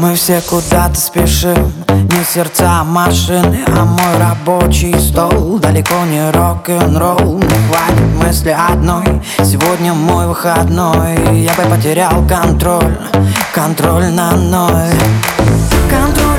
Мы все куда-то спешим. Не сердца машины, а мой рабочий стол. Далеко не рок-н-ролл. Не хватит мысли одной. Сегодня мой выходной. Я бы потерял контроль. Контроль на ноль Контроль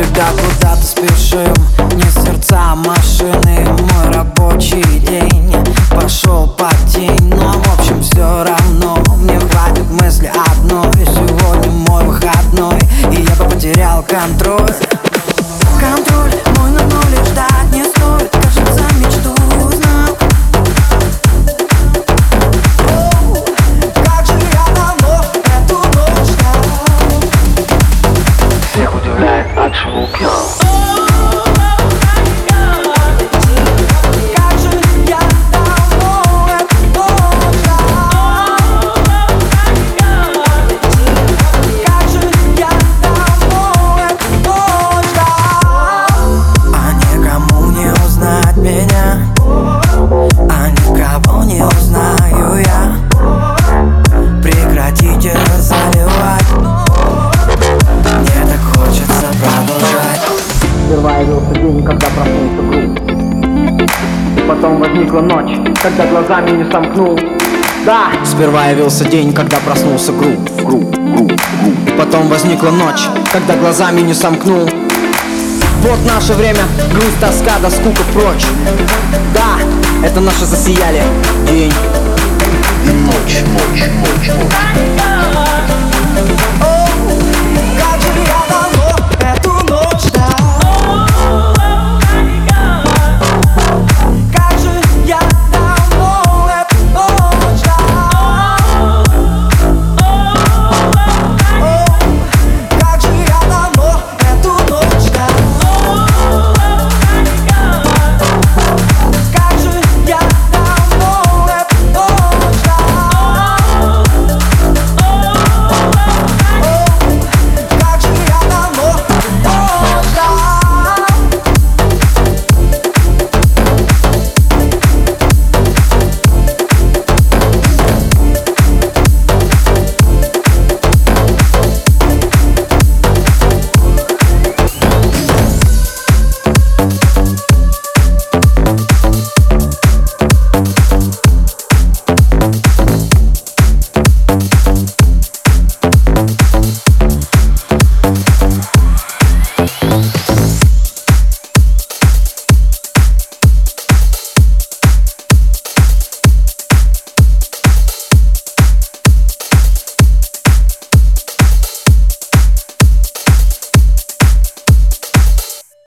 Всегда куда-то спешим? Не сердца, а машины. Мой рабочий день Пошел под тень Но в общем все равно Мне хватит мысли одной. Сегодня мой выходной И я бы потерял контроль. Контроль мой на и ждать не стоит Oh. Грудь И потом возникла ночь, когда глазами не сомкнул. Да! Сперва явился день, когда проснулся груб, груб, груб, груб. И потом возникла ночь, когда глазами не сомкнул. Вот наше время, грусть, тоска, да скука прочь. Да, это наше засияли день О,